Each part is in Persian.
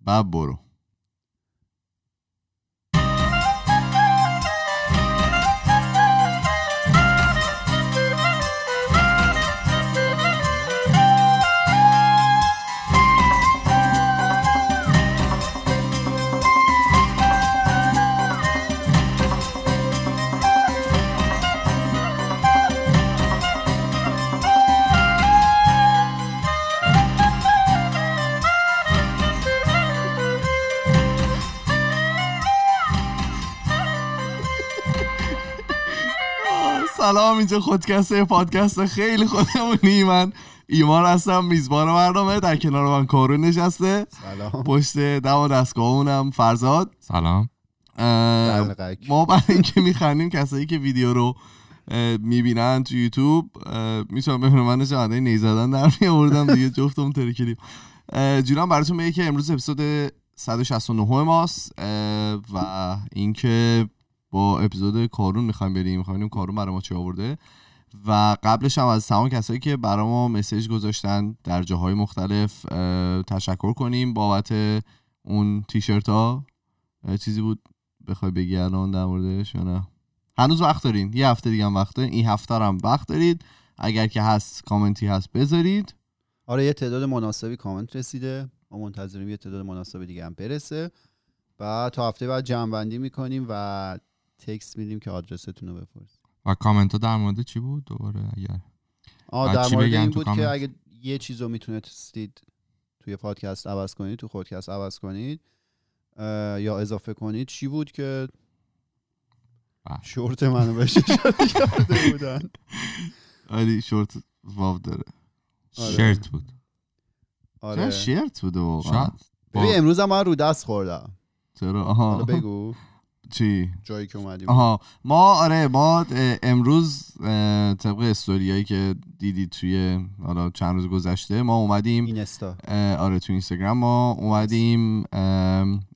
بعد سلام اینجا خودکسته پادکست خیلی خودمونی. من ایمان هستم میزبان برنامه در کنار من کارون نشسته. سلام. پشت دم و دستگاهونم فرزاد. سلام. ما برای اینکه میخندیم کسایی که ویدیو رو می‌بینن تو یوتیوب می‌تونم ببینم. من چقدر نی زدن در میآوردم دیگه جفتم ترکیدیم جونم براتون میگه که امروز اپیزود 169 ماست و اینکه با اپیزود کارون می‌خوایم بریم. می‌خوایم کارون برای ما چی آورده. و قبلش هم از تمام کسایی که برای ما مسیج گذاشتن در جاهای مختلف تشکر کنیم. بابت اون تیشرت ها چیزی بود؟ بخوای بگی الان در موردش نه؟ هنوز وقت دارین. یه هفته دیگه هم وقت دارین این هفته هم وقت دارید. اگر که هست کامنتی هست بذارید. آره یه تعداد مناسبی کامنت رسیده. ما منتظریم یه تعداد مناسب دیگه هم برسه. بعد تا هفته بعد جمع بندی می‌کنیم و تکست میدیم که آدرستون رو بپرسید. و کامنت ها در مورد چی بود دوباره اگر؟ آه در مورد این بود کامنت؟ که اگه یه چیز رو می‌تونستید توی پادکست عوض کنید تو خودکست عوض کنید یا اضافه کنید چی بود که بله. شورت منو اشاره کرده بودن؟ آری شورت واو داره. آره. شرت بود. آره. آره شرت بوده واقعا؟ ببین امروز هم من رو دست خوردم. چرا؟ آها. بگو. چی؟ جایی که اومدیم. آها. ما آره ما امروز طبق استوریایی که دیدید توی حالا چند روز گذشته ما اومدیم اینستا. آره تو اینستاگرام ما اومدیم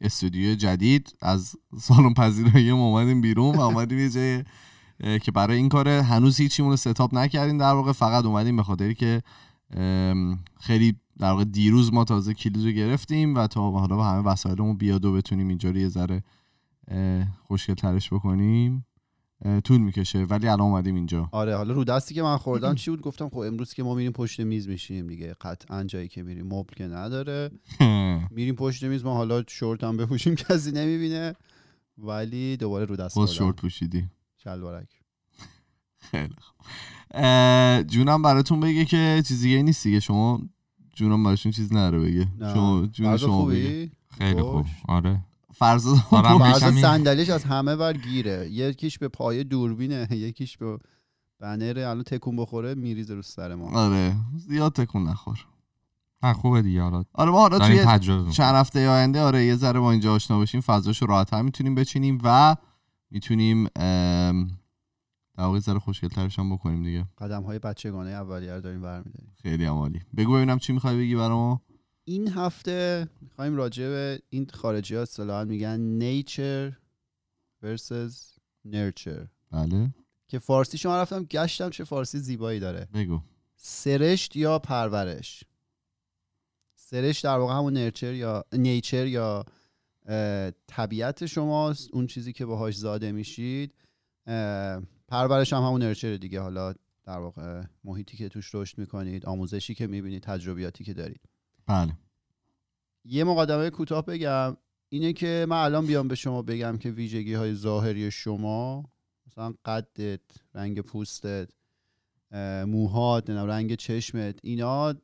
استودیو جدید از سالن پذیرایی ما اومدیم بیرون و اومدیم یه جای که برای این کاره هنوز هیچیمون رو ستاپ نکردیم. در واقع فقط اومدیم به خاطری که خیلی در واقع دیروز ما تازه کلید رو گرفتیم و تا حالا با همه وسایلمون بیاد و بتونیم اینجا رو یه ذره خوشگل ترش بکنیم. طول می‌کشه ولی الان اومدیم اینجا. آره حالا رو دستی که من خوردم چی بود؟ گفتم خب امروز که ما میریم پشت میز میشیم دیگه. قطعا جایی که میریم مبل که نداره. میریم پشت میز ما حالا شورت هم بپوشیم کسی نمی‌بینه. ولی دوباره رو دست باز شورت پوشیدی. شلوارک. خیلی خوب. جونم براتون بگه که چیزی دیگه نیست دیگه. شما جونم براشون چیز نره بگه. نه. شما جون شما بگه. خیلی خوب. آره. فرض این- صندلیش از همه ور گیره. یکیش به پایه دوربینه یکیش به بنره الان تکون بخوره میریزه رو سر ما. آره. زیاد تکون نخور. نه خوبه دیگه حالا. آره ما حالا توی. چند هفته آینده آره یه ذره با اینجا آشنا بشیم فضاشو راحت‌تر می‌تونیم بچینیم و می‌تونیم ام، در واقع یه ذره خوشگل‌ترش هم بکنیم دیگه. قدم های بچگانه اولیه رو داریم برمیداریم. خیلی عالی. بگو ببینم چی می‌خوای بگی برای ما این هفته می‌خوایم راجع به این خارجی ها اصطلاحا میگن nature versus nurture. بله. که فارسی شما رفتم گشتم چه فارسی زیبایی داره. بگو. سرشت یا پرورش؟ سرشت در واقع همون نرچر یا نیچر یا طبیعت شماست اون چیزی که باهاش زاده میشید. پرورش هم همون نرچر دیگه. حالا در واقع محیطی که توش رشد می‌کنید آموزشی که می‌بینید تجربیاتی که دارید. بله. یه مقدمه کوتاه بگم. اینه که من الان بیام به شما بگم که ویژگی های ظاهری شما مثلا قدت رنگ پوستت موهات رنگ چشمت اینا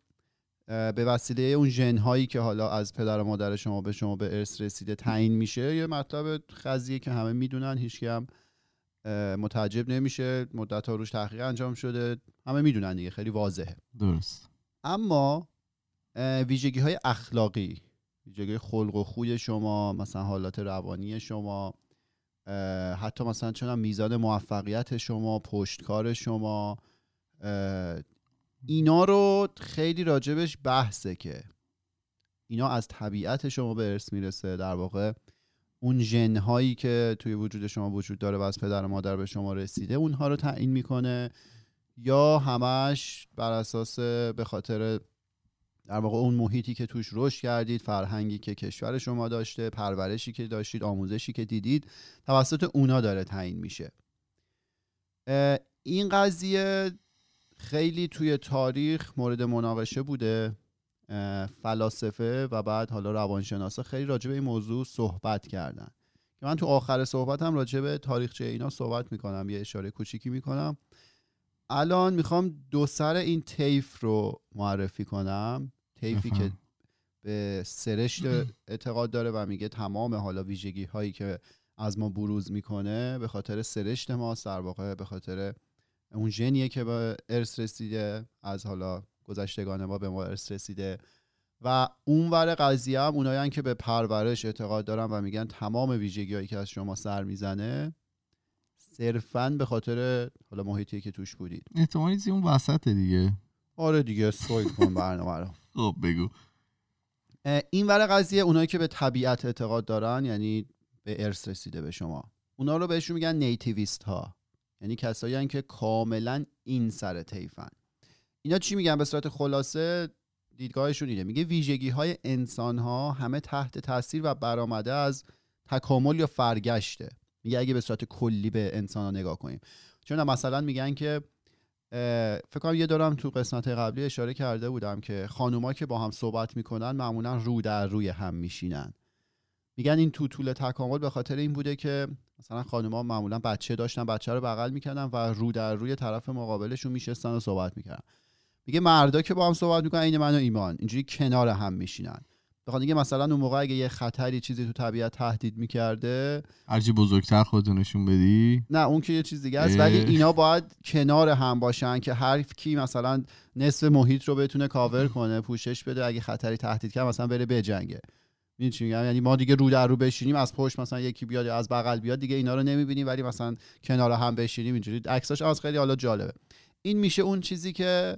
به وسیله اون ژن هایی که حالا از پدر و مادر شما به شما به ارث رسیده تعیین میشه. یه مطلب خزیه که همه می‌دونن هیچکی هم متعجب نمیشه. مدت ها روش تحقیق انجام شده. همه می‌دونن دیگه خیلی واضحه. درست. اما ویژگی های اخلاقی ویژگی خلق و خوی شما مثلا حالات روانی شما حتی مثلا چون میزان موفقیت شما پشتکار شما اینا رو خیلی راجبش بحثه که اینا از طبیعت شما به ارث می‌رسه. در واقع اون ژن هایی که توی وجود شما وجود داره و از پدر و مادر به شما رسیده اونها رو تعیین می‌کنه یا همش بر اساس به خاطر در واقع اون محیطی که توش رشد کردید فرهنگی که کشور شما داشته پرورشی که داشتید آموزشی که دیدید توسط اونا داره تعیین میشه. این قضیه خیلی توی تاریخ مورد مناقشه بوده. فلاسفه و بعد حالا روانشناسا خیلی راجع به این موضوع صحبت کردن. که من تو آخر صحبت هم راجع به تاریخچه اینا صحبت می‌کنم یه اشاره کوچیکی می‌کنم. الان می‌خوام دو سر این تیف رو معرفی کنم. تیفی که به سرشت اعتقاد داره و میگه تمام حالا ویژگی هایی که از ما بروز می‌کنه به خاطر سرشت ما در واقع به خاطر اون ژنیه که به ارث رسیده از حالا گذشتگان ما به ما ارث رسیده. و اونور قضیه هم اونایی که به پرورش اعتقاد دارن و میگن تمام ویژگی هایی که از شما سر می‌زنه صرفا به خاطر حالا محیطی که توش بودید. احتمالی اون وسط دیگه. آره دیگه سوید کن برنامه رو. خب بگو. این ور قضیه اونایی که به طبیعت اعتقاد دارن یعنی به ارث رسیده به شما. اونا رو بهشون میگن نیتیویست ها یعنی کسایی که کاملا این سر تیفن اینا چی میگن؟ به صورت خلاصه دیدگاهشون اینه. میگه ویژگی های انسان ها همه تحت تاثیر و برآمده از تکامل یا فرگشته. میگه اگه به صورت کلی به انسان ها نگاه کنیم. چون مثلا میگن که فکر کنم یه دارم تو قسمت قبلی اشاره کرده بودم که خانوما که با هم صحبت می‌کنن معمولا رو در روی هم میشینن. میگن این تو طول تکامل به خاطر این بوده که مثلا خانوما معمولا بچه داشتن بچه رو بغل می‌کردن و رو در روی طرف مقابلشون میشستن و صحبت می‌کردن. میگه مردا که با هم صحبت می‌کنن این من و ایمان. اینجوری کنار هم میشینن. بخاطر اینکه مثلا اون موقع اگه یه خطری چیزی تو طبیعت تهدید می‌کرده هرچی بزرگتر خودتونشون بدی. نه اون که یه چیز دیگه است. ولی اینا باید کنار هم باشن که هر کی مثلا نصف محیط رو بتونه کاور کنه پوشش بده. اگه خطری تهدید کنه مثلا بره بجنگه. می‌دونی چی میگم؟ یعنی ما دیگه رو در رو بشینیم از پشت مثلا یکی بیاد یا از بغل بیاد دیگه اینا رو نمی‌بینیم ولی مثلا کنار هم بشینیم. اینجوری. عکساش از خیلی حالا جالبه. این میشه اون چیزی که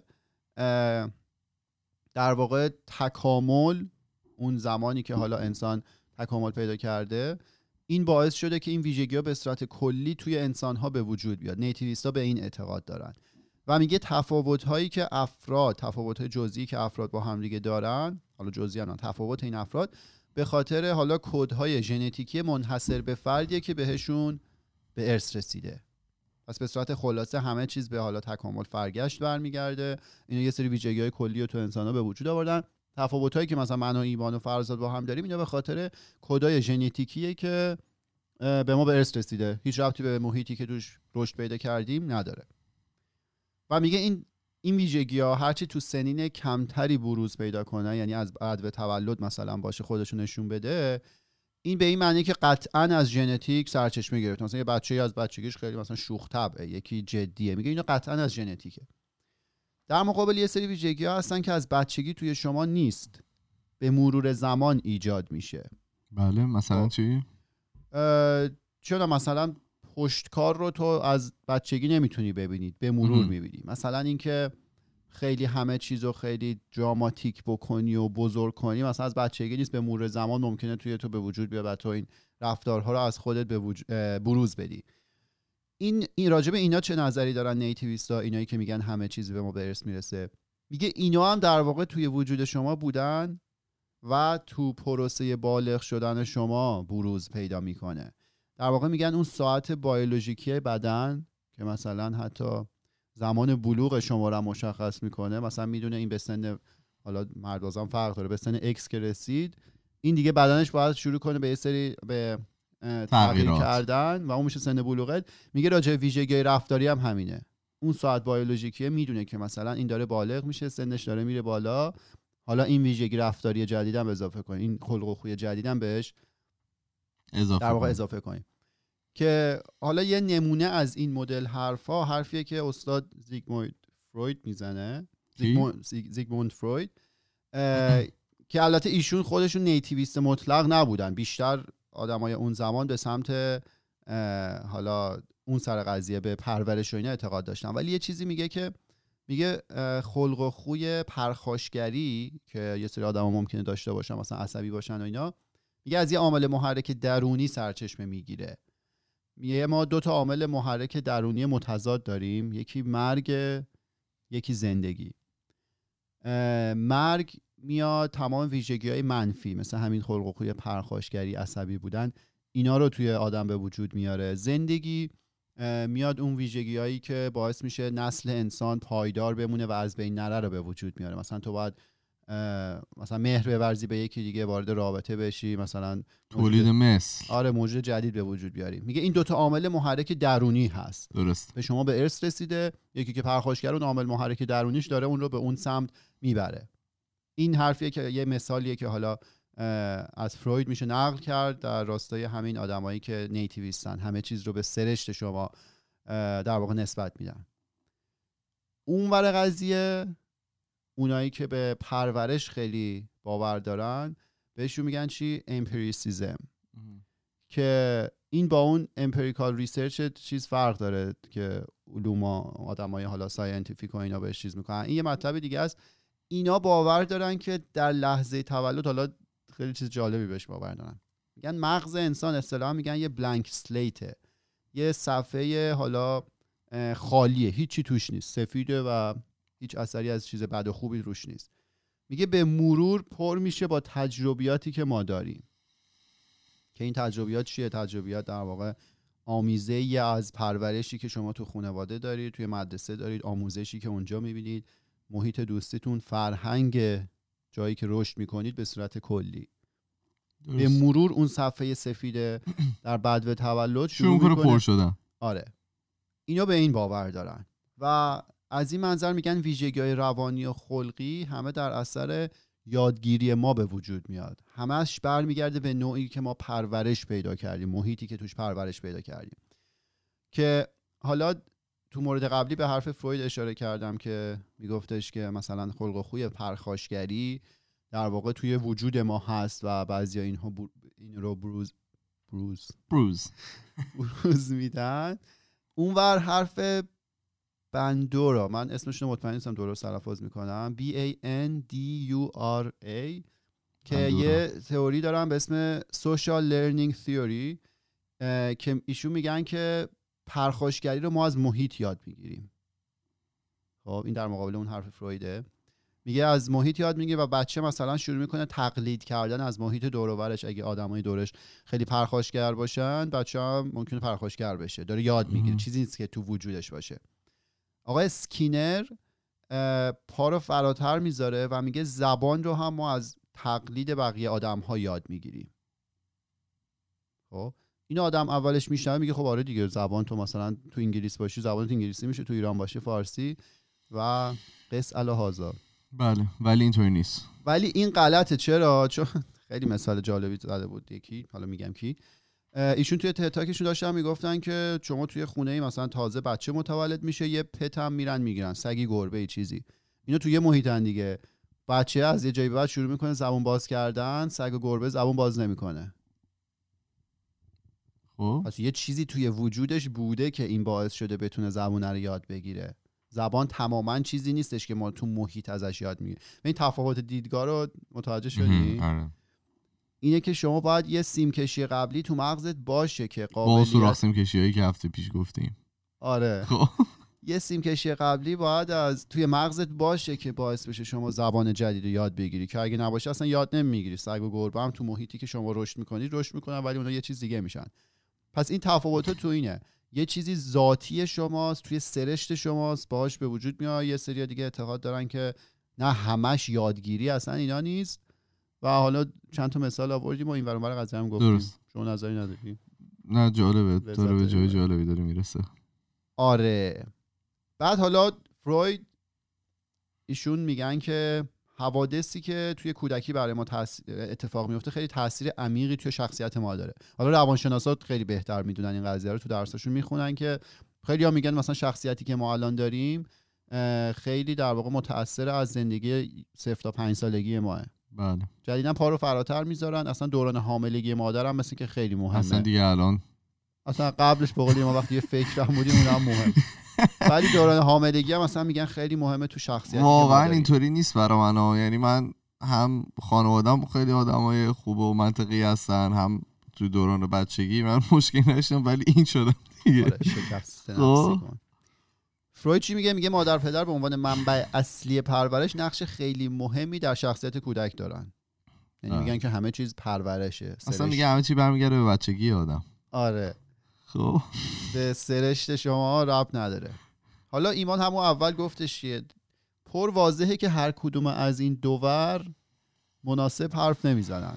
در واقع تکامل اون زمانی که حالا انسان تکامل پیدا کرده این باعث شده که این ویژگی ها به صورت کلی توی انسان ها به وجود بیاد. نیتیویستا به این اعتقاد دارن. و میگه تفاوت هایی که افراد تفاوت های جزئی که افراد با همدیگه دارن حالا جزئی تفاوت این افراد به خاطر حالا کودهای ژنتیکی منحصر به فردیه که بهشون به ارث رسیده. پس به صورت خلاصه همه چیز به حالا تکامل فرگشت برمیگرده. اینا یه سری ویژگی های کلی رو تو انسان ها به وجود آوردن. تفاوت هایی که مثلا من و ایمان و فرزاد با هم داریم اینا به خاطر کدای ژنتیکیه که به ما به ارث رسیده. هیچ ربطی به محیطی که توش رشد پیدا کردیم نداره. و میگه این این ویژگی ها هرچی تو سنین کمتری بروز پیدا کنه یعنی از به تولد مثلا باشه خودشون نشون بده این به این معنی که قطعا از ژنتیک سرچشمه گرفته. مثلا یه بچه از بچگیش خیلی مثلا شوخ طبعه یکی جدیه. میگه اینو قطعا از ژنتیکه. در مقابل یه سری ویژگی ها هستن که از بچگی توی شما نیست. به مرور زمان ایجاد میشه. بله مثلا خب. چی؟ چرا مثلا پشتکار رو تو از بچگی نمی‌تونی ببینید. به مرور می‌بینی. مثلا اینکه خیلی همه چیز رو خیلی دراماتیک بکنی و بزرگ کنی مثلا از بچگی نیست. به مرور زمان ممکنه توی تو به وجود بیاد و تو این رفتارها رو از خودت به بروز بدی. این این راجب اینا چه نظری دارن نیتیویستا؟ اینایی که میگن همه چیز به ما به ارث می‌رسه. میگه اینا هم در واقع توی وجود شما بودن و تو پروسه بالغ شدن شما بروز پیدا می‌کنه. در واقع میگن اون ساعت بیولوژیکی بدن که مثلا حتی زمان بلوغ شما رو مشخص می‌کنه مثلا می‌دونه این به سن حالا مردازان فرق داره به سن اکس که رسید این دیگه بدنش باید شروع کنه به یه سری به تغییر کردن و اون میشه سن بلوغت. میگه راجع ویژگی رفتاری هم همینه. اون ساعت بیولوژیکیه می‌دونه که مثلا این داره بالغ میشه سنش داره میره بالا. حالا این ویژگی رفتاری جدیدم اضافه کنیم. این خلق و خوی جدیدم بهش اضافه در واقع اضافه کنیم. که حالا یه نمونه از این مدل حرفا حرفیه که استاد زیگموند فروید می‌زنه. زیگموند فروید. که البته ایشون خودشون نیتیویست مطلق نبودن. بیشتر آدمای اون زمان به سمت حالا اون سر قضیه به پرورش و اینا اعتقاد داشتن. ولی یه چیزی میگه که میگه خلق و خوی پرخاشگری که یه سری آدم ممکنه داشته باشن مثلا عصبی باشن و اینا میگه از یه عامل محرک درونی سرچشمه می‌گیره. میگه ما دو تا عامل محرک درونی متضاد داریم یکی مرگ یکی زندگی. مرگ میاد تمام ویژگی های منفی مثل همین خلق و خوی پرخاشگری عصبی بودن اینا رو توی آدم به وجود میاره. زندگی میاد اون ویژگی هایی که باعث میشه نسل انسان پایدار بمونه و از بین نره رو به وجود میاره. مثلا تو باید مثلا مهر بورزی به یکی دیگه وارد رابطه بشی مثلا تولید مثل. آره موجود جدید به وجود بیاری. میگه این دوتا عامل محرک درونی هست. درست. به شما به ارث رسیده یکی که پرخاشگر اون عامل محرک درونیش داره اون رو به اون سمت می‌بره. این حرفیه که یه مثالیه که حالا از فروید میشه نقل کرد در راستای همین آدمایی که نیتیویستن. همه چیز رو به سرشت شما در واقع نسبت میدن. اون ور قضیه اونایی که به پرورش خیلی باور دارن بهشون میگن چی؟ empiricism. که این با اون empirical research چیز فرق داره که علوم آدمای حالا scientific و اینا بهش چیز می‌کنن. این یه مطلب دیگه است. اینا باور دارن که در لحظه تولد حالا خیلی چیز جالبی بهش باور دارن. میگن مغز انسان اصطلاحا میگن یه blank slate ه یه صفحه حالا خالیه. هیچی توش نیست. سفیده و هیچ اثری از چیز بد و خوبی روش نیست. میگه به مرور پر میشه با تجربیاتی که ما داریم. که این تجربیات چیه؟ تجربیات در واقع آمیزه ای از پرورشی که شما تو خانواده دارید توی مدرسه دارید آموزشی که اونجا می‌بینید. محیط دوستیتون فرهنگ جایی که رشد می‌کنید به صورت کلی. به درست. مرور اون صفحه سفید در بدو تولد شروع شروع کنه پر می‌کنه. شدن. آره. اینا به این باور دارن. و از این منظر میگن ویژگی های روانی و خلقی همه در اثر یادگیری ما به وجود میاد. همش برمیگرده به نوعی که ما پرورش پیدا کردیم محیطی که توش پرورش پیدا کردیم. که حالا تو مورد قبلی به حرف فروید اشاره کردم که میگفتش که مثلا خلق و خوی پرخاشگری در واقع توی وجود ما هست و بعضی اینها برو- این رو بروز بروز بروز. بروز میدن. اونور حرف بندورا. من اسمش رو مطمئن نیستم درست تلفظ می‌کنم. B A N D U R A که بندورا. یه تئوری دارن به اسم Learning Theory اه، که ایشون میگن که پرخاشگری رو ما از محیط یاد می‌گیریم. خب این در مقابل اون حرف فرویده. میگه از محیط یاد می‌گیره و بچه مثلا شروع می‌کنه تقلید کردن از محیط دور و برش. اگه آدمای دورش خیلی پرخاشگر باشن بچه هم ممکنه پرخاشگر بشه. داره یاد می‌گیره. چیزی نیست که تو وجودش باشه. آقای سکینر پا رو فراتر می‌ذاره و میگه زبان رو هم ما از تقلید بقیه آدم ها یاد می‌گیریم. خب؟ این آدم اولش میشنوه میگه خب آره دیگه زبان تو مثلا تو انگلیس باشی زبان تو انگلیسی میشه تو ایران باشی فارسی و قص الهازا بله ولی اینطوری نیست. ولی این غلطه. چرا؟ چون خیلی مثال جالبی زده بود. یکی حالا میگم کی. ایشون توی تتاکشون داشتن می‌گفتن که شما توی خونه ای مثلا تازه بچه متولد میشه یه پت هم میرن می‌گیرن سگی گربه ای چیزی. اینو توی یه محیطن دیگه. بچه از یه جایی بعد شروع می‌کنه زبون باز کردن سگ و گربه زبون باز نمی‌کنه. خب؟ پس یه چیزی توی وجودش بوده که این باعث شده بتونه زبون رو یاد بگیره. زبان تماما چیزی نیستش که ما تو محیط ازش یاد می‌گیریم. این تفاوت دیدگاه رو متوجه شدی. آره. اینه که شما باید یه سیم کشی قبلی تو مغزت باشه که با قابلیت سوراخ سیم کشی هایی که هفته پیش گفتیم. آره. خب؟ یه سیم کشی قبلی باید از توی مغزت باشه که باعث بشه شما زبان جدید رو یاد بگیری. که اگه نباشه اصلا یاد نمی‌گیری. سگ و گربه هم تو محیطی که شما رشد می‌کنید رشد می‌کنن ولی اونا یه چیز دیگه میشن. پس این تفاوت تو اینه. یه چیزی ذاتی شماست توی سرشت شماست باهاش به وجود میاد. یه سری دیگه اعتقاد دارن که نه همش یادگیری اصلا اینا نیست. و حالا چند تا مثال آوردیم و این ور قضیه هم گفتیم. درست. شما نظری نداری؟ نه جالبه. داره به جای. جالبی داره می‌رسه. آره. بعد حالا فروید ایشون میگن که حوادثی که توی کودکی برای ما اتفاق میفته خیلی تاثیر عمیقی توی شخصیت ما داره. حالا روانشناسا خیلی بهتر می‌دونن این قضیه رو تو درساشون می‌خونن که خیلی ها میگن مثلا شخصیتی که ما الان داریم خیلی در واقع متاثر از زندگی صفر تا پنج سالگی ماه. بله. جدیدا پا رو فراتر می‌ذارن اصلا دوران حاملگی مادرم مثل که خیلی مهمه. اصلا دیگه الان اصلا قبلش به ما وقتی یه فکر هم بودیم اونم مهم. ولی دوران حاملگی هم مثلا میگن خیلی مهمه تو شخصیت واقعا اینطوری نیست برا من ها. یعنی من هم خانوادم خیلی آدمای خوب و منطقی هستن هم تو دوران بچگی من مشکلی نداشتم ولی این شدم دیگه آره خب. فروید چی میگه میگه مادر پدر به عنوان منبع اصلی پرورش نقش خیلی مهمی در شخصیت کودک دارن یعنی. میگن که همه چیز پرورشه اصلا. میگه همه چی برمیگرده به بچگی آدم آره خب. به سرشت شما رب نداره. حالا ایمان همون اول گفتش چیه پر واضحه که هر کدوم از این دوور مناسب حرف نمی‌زنن.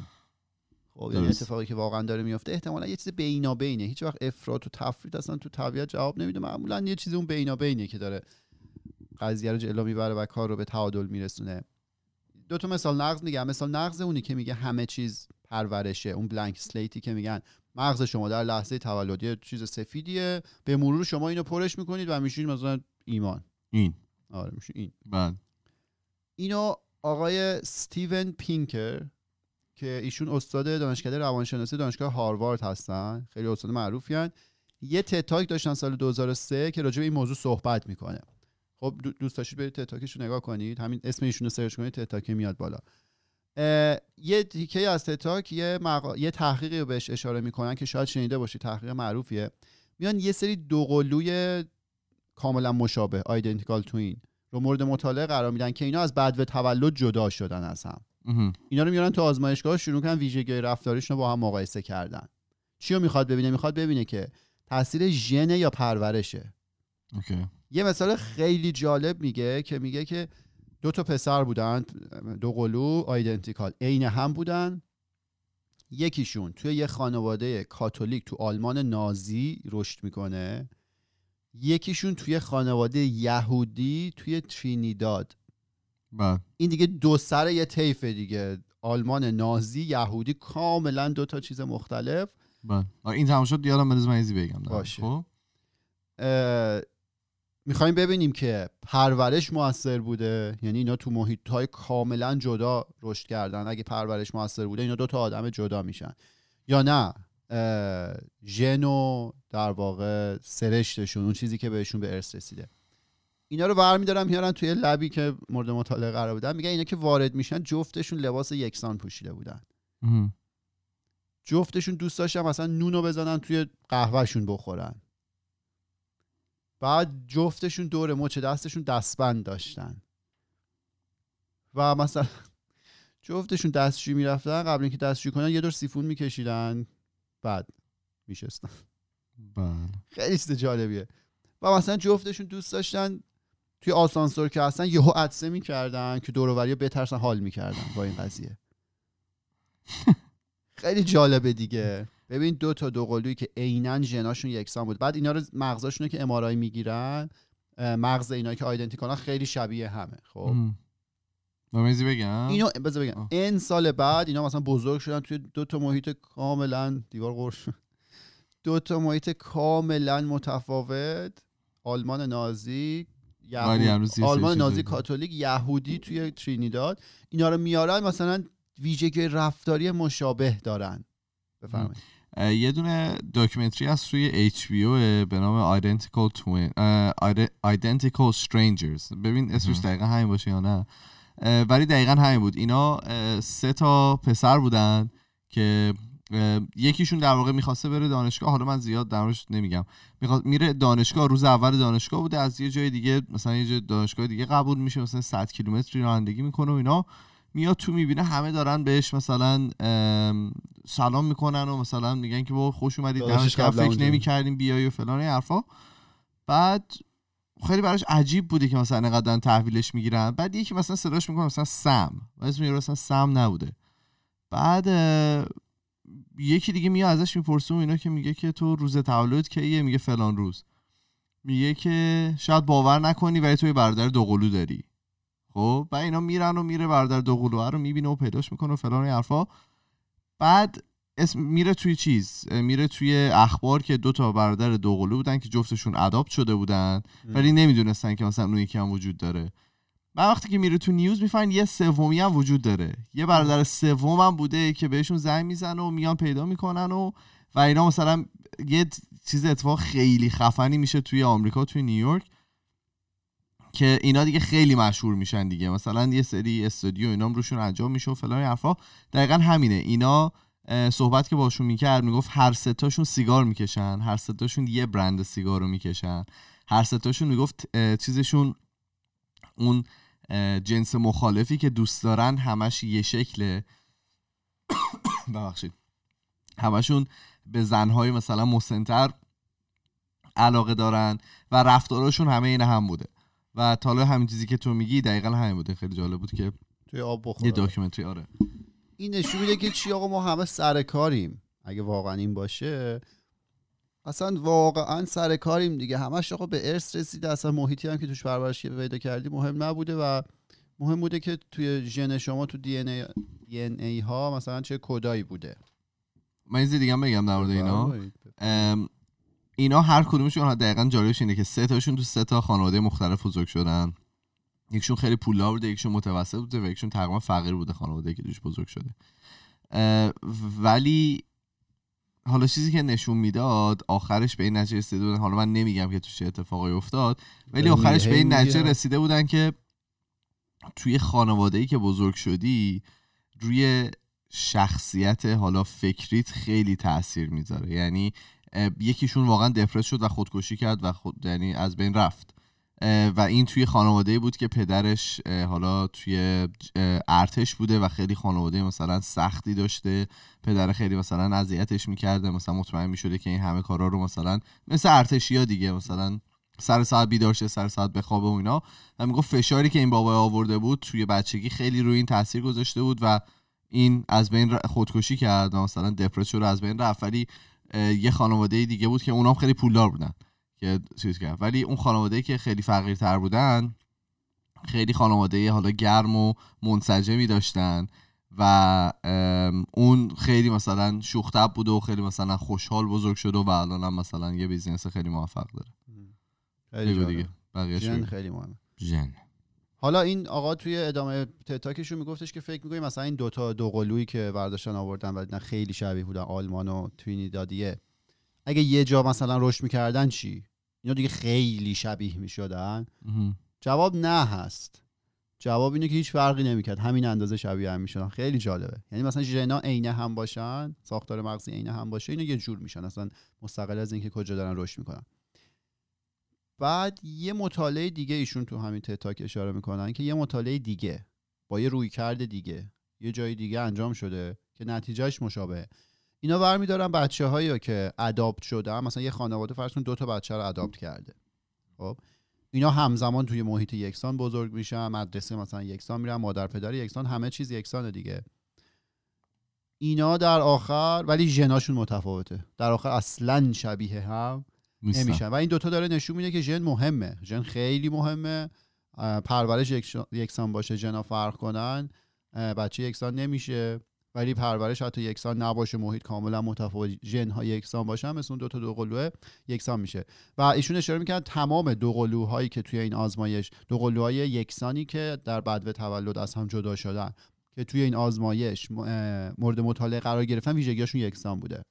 خب یعنی درست. اتفاقی که واقعا داره میفته احتمالا یه چیز بینابینه هیچ وقت افراط و تفرید اصلا تو طبیعت جواب نمیده. معمولا یه چیزی اون بینابینه که داره قضیه رو جلو می‌بره و کار رو به تعادل میرسونه. دو تا مثال نقض میگم. مثال نقض اونی که میگه همه چیز پرورشه اون بلانک سلیتی که میگن. مغز شما در لحظه تولد یه چیز سفیدیه. به مرور شما اینو پرش می‌کنید و میشین مثلا ایمان. این. آره میشه این. بعد اینو آقای استیون پینکر که ایشون استاد دانشکده روانشناسی دانشگاه هاروارد هستن خیلی استاد معروفی هن. یه TED Talk داشتن سال 2003 که راجع به این موضوع صحبت می‌کنه. خب دو- دوست داشتید برید TED Talk ش رو نگاه کنید. همین اسم ایشون رو سرچ کنید TED Talk میاد بالا. یه تیکه از TED Talk یه, مقا... یه تحقیقی رو بهش اشاره می‌کنن که شاید شنیده باشید. تحقیق معروفیه. میان یه سری دوقلوی کاملا مشابه آیدنتیکال توین رو مورد مطالعه قرار میدن که اینا از بعد و تولد جدا شدن از هم. اینا رو میارن تو آزمایشگاه شروع کنن ویژگی رفتاریشون رو با هم مقایسه کردن. چی رو می‌خواد ببینه؟ می‌خواد ببینه که تاثیر ژن یا پرورشه. اوکی. یه مثال خیلی جالب میگه که میگه که دو تا پسر بودن دو قلو آیدنتیکال عین هم بودن. یکیشون توی یه خانواده کاتولیک تو آلمان نازی رشد می‌کنه. یکیشون توی خانواده یهودی توی ترینیداد. بعد این دیگه دو سر یه طیفه دیگه. آلمان نازی یهودی کاملا دو تا چیز مختلف. بعد آه، این تمام شد یادم بنداز من بگم. باشه. خب. می‌خوایم ببینیم که پرورش موثر بوده. یعنی اینا تو محیط های کاملا جدا رشد کردن. اگه پرورش موثر بوده اینا دو تا آدم جدا میشن. یا نه ژن و در واقع سرشتشون اون چیزی که بهشون به ارث رسیده. اینا رو برمیدارن میارن توی لبی که مورد مطالعه قرار بودن میگن اینا که وارد میشن جفتشون لباس یکسان پوشیده بودن. جفتشون دوست داشتن مثلا نونو بزنن توی قهوهشون بخورن. بعد جفتشون دور مچ دستشون دستبند داشتن. و مثلا جفتشون دستشویی می‌رفتن قبل اینکه دستشویی کنن یه دور سیفون میکشیدن. بعد میشستن. بله. خیلی چیز جالبیه. و مثلا جفتشون دوست داشتن توی آسانسور که هستن یهو عدسه می‌کردن که دور بترسن حال می‌کردن با این قضیه. خیلی جالبه دیگه. ببین دو تا دوقلویی که عینا ژناشون یکسان بود. بعد اینا رو مغزاشون رو که امارای می‌گیرن مغز اینا که identical ان خیلی شبیه همه خب؟ چیزی بگم؟ اینو بذار بگم. این سال بعد اینا مثلا بزرگ شدن توی دو تا محیط کاملا دیوار قرش دو تا محیط کاملا متفاوت. آلمان نازی یهود آلمان نازی. کاتولیک یهودی توی ترینیداد. اینا رو میارن مثلا ویژگی رفتاری مشابه دارن. بفرمایید. یه دونه documentary ای هست روی HBO به نام Identical Twin Identical Strangers. ببین اسمش. دقیقا همین باشه یا نه؟ ولی دقیقا همین بود. اینا سه تا پسر بودن که یکیشون در واقع می‌خواسته بره دانشگاه. حالا من زیاد در موردش نمیگم. می‌خواد میره دانشگاه. روز اول دانشگاه بوده. از یه جای دیگه مثلا یه جای دانشگاه دیگه قبول میشه. مثلا 100 کیلومتری رانندگی می‌کنه و اینا. میاد تو می‌بینه همه دارن بهش مثلا ام، سلام می‌کنن و مثلا میگن که با خوش اومدید قبلا فکر. نمی‌کردیم بیای و فلان این حرفا. بعد خیلی براش عجیب بوده که مثلا اینقدر دارن تحویلش می‌گیرن. بعد یکی مثلا صداش می‌کنه مثلا سم. و اسم مثلا سم نبوده. بعد یکی دیگه میاد ازش می‌پرسه و اینا که میگه که تو روز تولد کیه؟ میگه فلان روز. میگه که شاید باور نکنی ولی تو یه برادر دوقلو داری. خب و اینا میرن و میره برادر دوقلو رو می‌بینه و پیداش می‌کنه و فلان حرفا. بعد اسم میره توی چیز؟ میره توی اخبار که دو تا برادر دوقلو بودن که جفتشون اداپت شده بودن ولی نمی‌دونستن که مثلا اون یکی هم وجود داره. و وقتی که میره تو نیوز می‌فهمن یه سومی هم وجود داره. یه برادر سوم هم بوده که بهشون زنگ می‌زنه و میان پیدا می‌کنن و و اینا مثلا یه چیز اتفاق خیلی خفنی میشه توی آمریکا توی نیویورک. که اینا دیگه خیلی مشهور میشن دیگه. مثلا یه سری استودیو اینا هم روشون انجام میشه و فلان حرفا. دقیقا همینه. اینا صحبت که باشون می‌کرد می‌گفت هر ستاشون سیگار می‌کشن. هر ستاشون یه برند سیگار رو می‌کشن. هر ستاشون می‌گفت چیزشون اون جنس مخالفی که دوست دارن همش یه شکله ببخشید. همشون به زنهای مثلا مسنتر علاقه دارن و رفتاراشون همه این هم بوده. و تا حالا همین چیزی که تو میگی دقیقا همین بوده. خیلی جالب بود که توی آب یه بخوره داکیومنتری آره. این نشون میده که چی آقا ما همه سر کاریم. اگه واقعا این باشه. اصلا واقعا سر کاریم دیگه. همش آقا به ارث رسیده. اصلا محیطی هم که توش پرورش پیدا کردی مهم نبوده و مهم بوده که توی ژن شما تو دی ان ای, ای ها مثلا چه کدایی بوده. من یه دیگه هم بگم در مورد اینا. اینا هر کدومشون دقیقا جالبش اینه که سه تاشون تو سه تا خانواده مختلف بزرگ شدن. یکشون خیلی پولدار بوده یکشون متوسط بوده و یکشون تقریبا فقیر بوده خانواده که توش بزرگ شده. ولی حالا چیزی که نشون می‌داد آخرش به این نتیجه رسیده بودن. حالا من نمیگم که تو چه اتفاقی افتاد ولی آخرش به این نتیجه. رسیده بودن که توی خانواده ای که بزرگ شدی روی شخصیت حالا فکریت خیلی تاثیر می‌ذاره. یعنی یکیشون واقعا دپرس شد و خودکشی کرد و خود یعنی از بین رفت. و این توی خانواده بود که پدرش حالا توی ارتش بوده و خیلی خانواده مثلا سختی داشته. پدر خیلی مثلا اذیتش می‌کرده. مثلا مطمئن می‌شده که این همه کارا رو مثلا مثل ارتشی ها دیگه مثلا سر ساعت بیدار شه سر ساعت بخوابه و اینا. و می‌گفت فشاری که این بابا آورده بود توی بچگی خیلی روی این تاثیر گذاشته بود و این از بین خودکشی کرد مثلا دپرس شد و از بین رفت. ولی یه خانواده دیگه بود که اونام خیلی پولدار بودن که چیز کرد ولی اون خانواده که خیلی فقیرتر بودن خیلی خانواده حالا گرم و منسجمی داشتن و اون خیلی مثلا شوخ‌طبع بود و خیلی مثلا خوشحال بزرگ شد و الان هم مثلا یه business خیلی موفق داره خیلی. دیگه ژن بگو. خیلی مهمه ژن حالا این آقا توی ادامه TED Talk شون میگفتش که فکر می‌کنیم مثلا این دوتا دوقلویی که برداشتن آوردن و دیدن خیلی شبیه بودن آلمان و ترینیدادیه اگه یه جا مثلا رشد می‌کردن چی؟ اینا دیگه خیلی شبیه می‌شدن. جواب نه هست. جواب اینه که هیچ فرقی نمی‌کرد. همین اندازه شبیه هم می‌شدن. خیلی جالبه. یعنی مثلا ژنا عینه هم باشن ساختار مغزی عینه هم باشه اینا یه جور میشن. اصلا مستقل از اینکه کجا دارن رشد می‌کنن. بعد یه مطالعه دیگه ایشون تو همین تتاک اشاره می‌کنن که یه مطالعه دیگه با یه رویکرد دیگه یه جای دیگه انجام شده که نتیجهش مشابهه. اینا برمیدارن بچه هایی که اداپت شدن مثلا یه خانواده فرض دو تا بچه رو اداپت کرده. خب؟ اینا همزمان توی محیط یکسان بزرگ میشن مدرسه مثلا یکسان میرن مادر پدر یکسان همه چیز یکسانه دیگه. اینا در آخر ولی ژناشون متفاوته. در آخر اصلا شبیه هم نیستن. نمیشن. و این دوتا داره نشون میده که ژن مهمه. ژن خیلی مهمه. پرورش یک- یکسان باشه ژنا فرق کنن. بچه یکسان نمیشه. ولی پرورش حتی یکسان نباشه محیط کاملا متفاوت. ژن ها یکسان باشن مثل اون دوتا دوقلوه یکسان میشه. و ایشون اشاره می‌کرد تمام دوقلوهایی که توی این آزمایش دوقلوهای یکسانی که در بدو تولد از هم جدا شدن که توی این آزمایش مورد مطالعه قرار گرفتن ویژگیاشون یکسان بوده.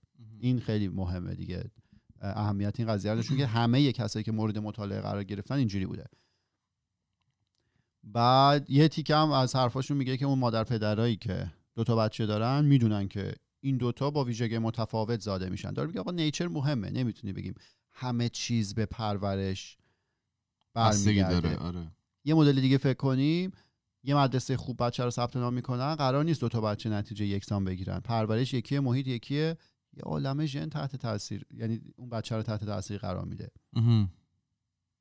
این خیلی مهمه دیگه. اهمیت این قضیه رو نشون که همه کسایی که مورد مطالعه قرار گرفتن اینجوری بوده. بعد یه تیکه هم از حرفاشون میگه که اون مادر پدرایی که دوتا بچه دارن می‌دونن که این دوتا با ویژگی متفاوت زاده میشن. داره میگه آقا نیچر مهمه نمی‌تونی بگیم همه چیز به پرورش برمیگرده. آره. یه مدل دیگه فکر کنیم یه مدرسه خوب بچه رو ثبت نام می‌کنن قرار نیست دو تا بچه نتیجه یکسان بگیرن. پرورش یکیه محیط یکیه. یه عالمه ژن تحت تاثیر یعنی اون بچه رو تحت تاثیر قرار میده.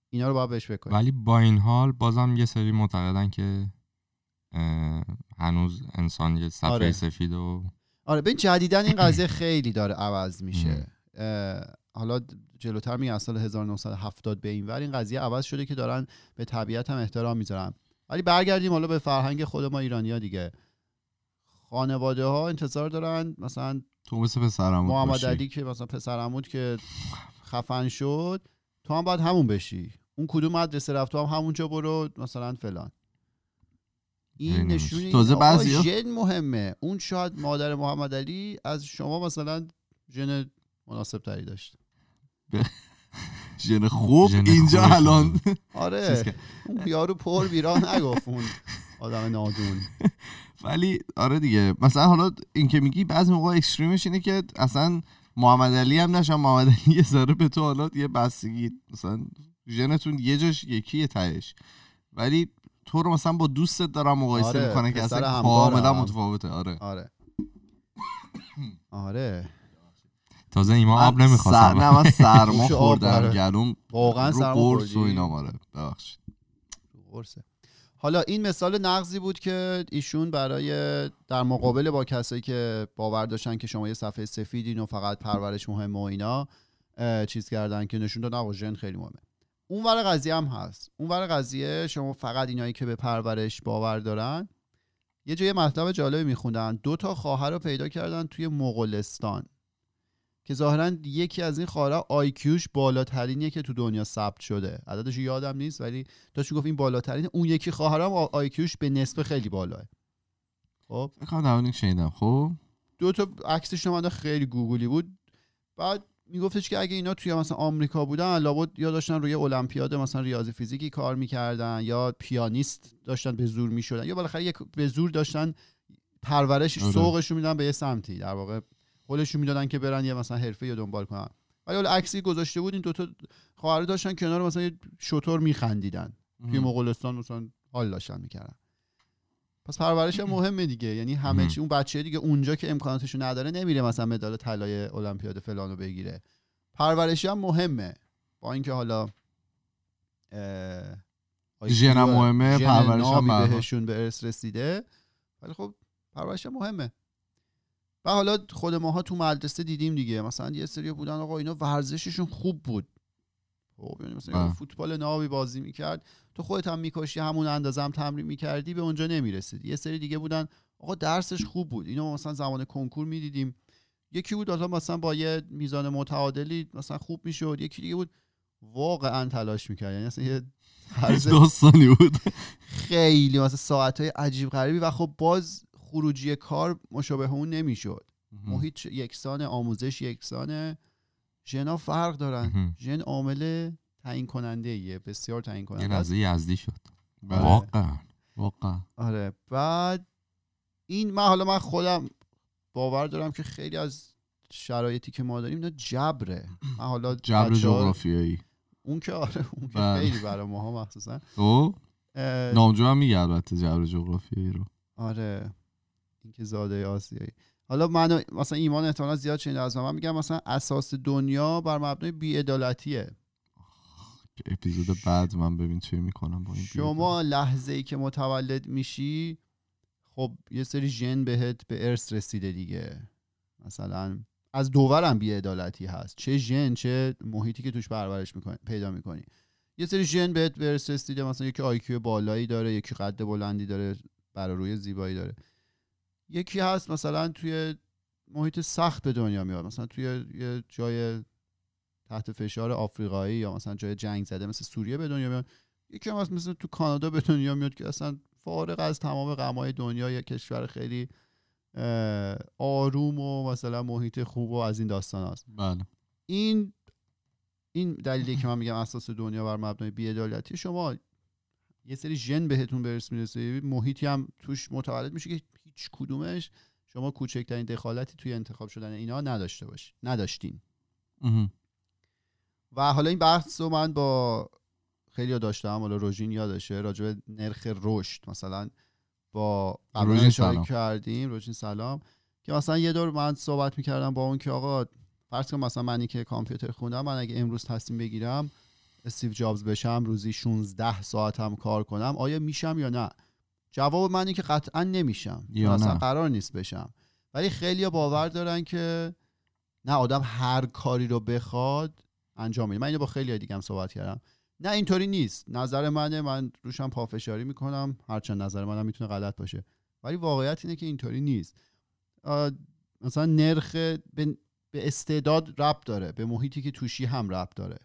اینا رو باید بهش فکر کنیم. ولی با این حال بازم یه سری معتقدن که هنوز انسان یه صفحه آره. سفید و آره ببین جدیدن این قضیه خیلی داره عوض میشه. حالا جلوتر میگه از سال 1970 به این ور این قضیه عوض شده که دارن به طبیعت هم احترام می‌ذارن. ولی برگردیم حالا به فرهنگ خود ما ایرانیا دیگه. خانواده ها انتظار دارن مثلا تو مثل پسرم محمد علی که مثلا پسر عمود که خفن شد تو هم باید همون بشی. اون کدوم مدرسه رفت تو هم همونجا برو مثلا فلان. این هی نشون نمیشه. تازه ژن مهمه. اون شاید مادر محمد علی از شما مثلا ژن مناسب تری داشت ژن خوب اینجا الان. بود. آره اون یارو پر بیراه نگفت اون. آدم نادون. ولی آره دیگه. مثلا حالا این که میگی بعضی موقع اکستریمش اینه که اصلا محمد علی هم نشم محمد علی یه ذره به تو حالا یه بستگی. مثلا ژنتون یه جاش یکیه تهش. ولی تو رو مثلا با دوستت دارم مقایسه آره، می‌کنه که اصلا. کاملا متفاوته. آره. آره. آره. تازه ایما آب سر... نمی‌خواستم نه من سرما خوردم. آره. گلوم واقعا رو سرما قرص و؟ اینا آره. ببخشید. قرصه. حالا این مثال نقضی بود که ایشون برای در مقابل با کسایی که باور داشتن که شما یه صفحه سفیدین و فقط پرورش مهمه و اینا چیز کردن که نشون آقا ژن خیلی مهمه. اون ور قضیه هم هست. اون ور قضیه شما فقط اینایی که به پرورش باور دارن یه جای مطلب جالبی میخوندن. دو تا خواهر رو پیدا کردن توی مغولستان. که ظاهرا یکی از این خواهرها آیکیوش بالاترینیه که تو دنیا ثبت شده. عددش رو یادم نیست ولی داشت گفت این بالاترین اون یکی خواهرم آیکیوش به نسبه خیلی بالاه. خب؟ می‌خوام شنیدم. خب؟ دو تا عکسش من خیلی گوگلی بود. بعد میگفتش که اگه اینا توی مثلا آمریکا بودن لابد یا داشتن روی المپیاد مثلا ریاضی فیزیکی کار می‌کردن یا پیانیست داشتن به زور می‌شدن یا بالاخره یک به زور داشتن پرورش آره. سوقشون میدن به یه سمتی. در واقع قولشون می‌دادن که برن یه مثلا حرفه یا دنبال کنن. ولی حالا عکسی گذاشته بود این دوتا خواهر داشتن کنار مثلا یه شطور میخندیدن. توی مغولستان مثلا حال داشتن می‌کردن. پس پرورش هم مهمه دیگه. یعنی همه. چی اون بچه دیگه اونجا که امکاناتشو نداره نمیره مثلا مدال طلای المپیاد فلانو بگیره. پرورشی هم مهمه. با اینکه حالا ژن هم مهمه، پرورش هم. بهشون به ارث رسیده. ولی خب پرورش هم مهمه. و حالا خود ماها تو مدرسه دیدیم دیگه. مثلا یه سری بودن آقا اینا ورزششون خوب بود. خب یعنی مثلا فوتبال نابی بازی می‌کرد. تو خودت هم می‌کشی همون اندازه هم تمرین می‌کردی به اونجا نمی‌رسید یه سری دیگه بودن. آقا درسش خوب بود. اینو مثلا زمان کنکور می‌دیدیم. یکی بود حالا مثلا با یه میزان متعادلی مثلا خوب می‌شد. یکی دیگه بود واقعا تلاش می‌کرد. یعنی مثلا یه طرز داستانی بود. خیلی مثلا ساعت های عجیب غریبی. و خب باز خروجی کار مشابه اون نمی‌شد. محیط یکسان آموزش یکسانه ژنا فرق دارن. ژن عامل تعیین کننده ایه بسیار تعیین یه کننده است. لحظه یزدی شد. بله. واقعا واقعا. آره. بعد این من حالا من خودم باور دارم که خیلی از شرایطی که ما داریم اینا جبره. من حالا جبر جغرافیایی. اون که آره اون که بله. خیلی برای ماها مخصوصا. اه، نامجو هم میگه البته جبر جغرافیایی رو. آره. این که زاده آسیایی. حالا من مثلا ایمان احتمالا زیاد شنیده از من میگم مثلا اساس دنیا بر مبنای بیعدالتیه. اپیزود بعد من ببین چه می‌کنم با این شما لحظه ای که متولد میشی خب یه سری ژن بهت به ارث رسیده دیگه. مثلا از دوورم بیعدالتی هست. چه ژن چه محیطی که توش پرورش می‌کنی پیدا می‌کنی. یه سری ژن بهت به ارث رسیده. مثلا یکی آیکیو بالایی داره یکی قد بلندی داره برای روی زیبایی داره. یکی هست مثلا توی محیط سخت به دنیا میاد مثلا توی یه جای تحت فشار آفریقایی یا مثلا جای جنگ زده مثل سوریه به دنیا میاد. یکی هم هست مثل تو کانادا به دنیا میاد که اصلا فارغ از تمام غمای دنیا یه کشور خیلی آروم و مثلا محیط خوب و از این داستان هست. بله. این این دلیلی که من میگم اساس دنیا بر مبنای بیعدالتی شما یه سری ژن بهتون به ارث می‌رسه محیطی هم توش متولد میشه که هیچ کدومش شما کوچکترین دخالتی توی انتخاب شدن اینا نداشته باشین نداشتین. و حالا این بحث رو من با خیلی داشتم حالا روژین یادشه راجع به نرخ رشد مثلا با قبلا روژین اشاره سلام. کردیم روژین سلام که مثلا یه دور من صحبت می‌کردم با اون که آقا فرض کن مثلا منی که کامپیوتر خوندم من اگه امروز تصمیم بگیرم استیو جابز بشم روزی 16 ساعت هم کار کنم آیا میشم یا نه جواب من که قطعا نمیشم. یا اصلا. قرار نیست بشم. ولی خیلی باور دارن که نه آدم هر کاری رو بخواد انجام میده. من اینو با خیلی دیگه هم صحبت کردم. نه اینطوری نیست. نظر منه. من روشم پافشاری می‌کنم. هرچند نظر منم می‌تونه غلط باشه. ولی واقعیت اینه که اینطوری نیست. مثلا نرخ به, استعداد ربط داره. به محیطی که توشی هم ربط داره.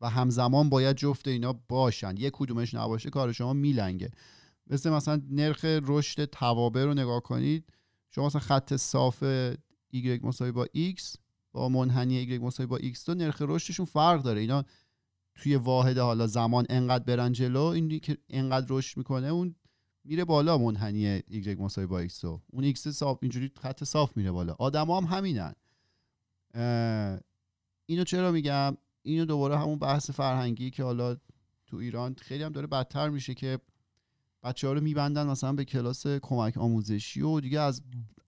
و همزمان باید جفت اینا باشن. یک کدومش نباشه کار شما میلنگه. مثل مثلا نرخ رشد توابع رو نگاه کنید. شما مثلا خط صاف y مساوی با x با منحنی y مساوی با x دو نرخ رشدشون فرق داره. اینا توی واحد حالا زمان انقدر برن جلو این که انقدر رشد می‌کنه اون میره بالا منحنی y مساوی با x دو. اون x صاف اینجوری خط صاف میره بالا. آدما هم همینن. اینو چرا میگم؟ اینو دوباره همون بحث فرهنگی که حالا تو ایران خیلی هم داره بدتر میشه که بچه ها رو میبندن مثلا به کلاس کمک آموزشی و دیگه از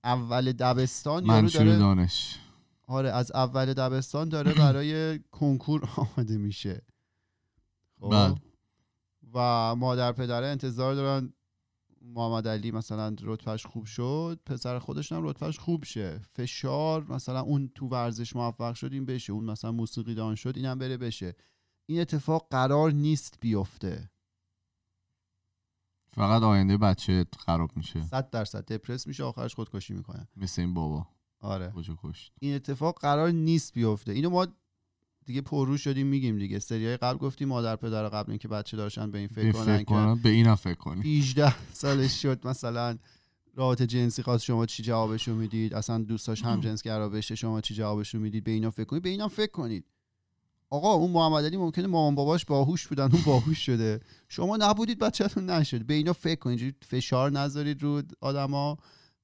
اول دبستان یارو منشور داره دانش. آره از اول دبستان داره برای کنکور آماده میشه. خب؟ بله. و مادر پدره انتظار دارن محمد علی مثلا رتبهش خوب شد پسر خودش هم رتبهش خوب شه. فشار مثلا اون تو ورزش موفق شد این بشه. اون مثلا موسیقی دان شد اینم بره بشه. این اتفاق قرار نیست بیفته. فقط آینده بچه خراب میشه. صد درصد. دپرس میشه آخرش خودکشی می‌کنه. مثل این بابا. آره. کشت. این اتفاق قرار نیست بیفته. اینو ما دیگه پررو شدیم میگیم دیگه. سریای قبل گفتیم مادر پدر قبل اینکه بچه داشتن به این فکر کنن که کنم به اینم فکر کنی 18 سالش شد مثلا رابطه جنسی خواست شما چی جوابشو می‌دید؟ اصلا دوستاش هم جنسگرا بشه شما چی جوابشو می‌دید؟ به اینا فکر کنید. به اینا فکر کنید. آقا اون محمد علی ممکنه مامان باباش باهوش بودن اون باهوش شده. شما نبودید بچهتون نشد. به اینا فکر کنید فشار نذارید رو آدما.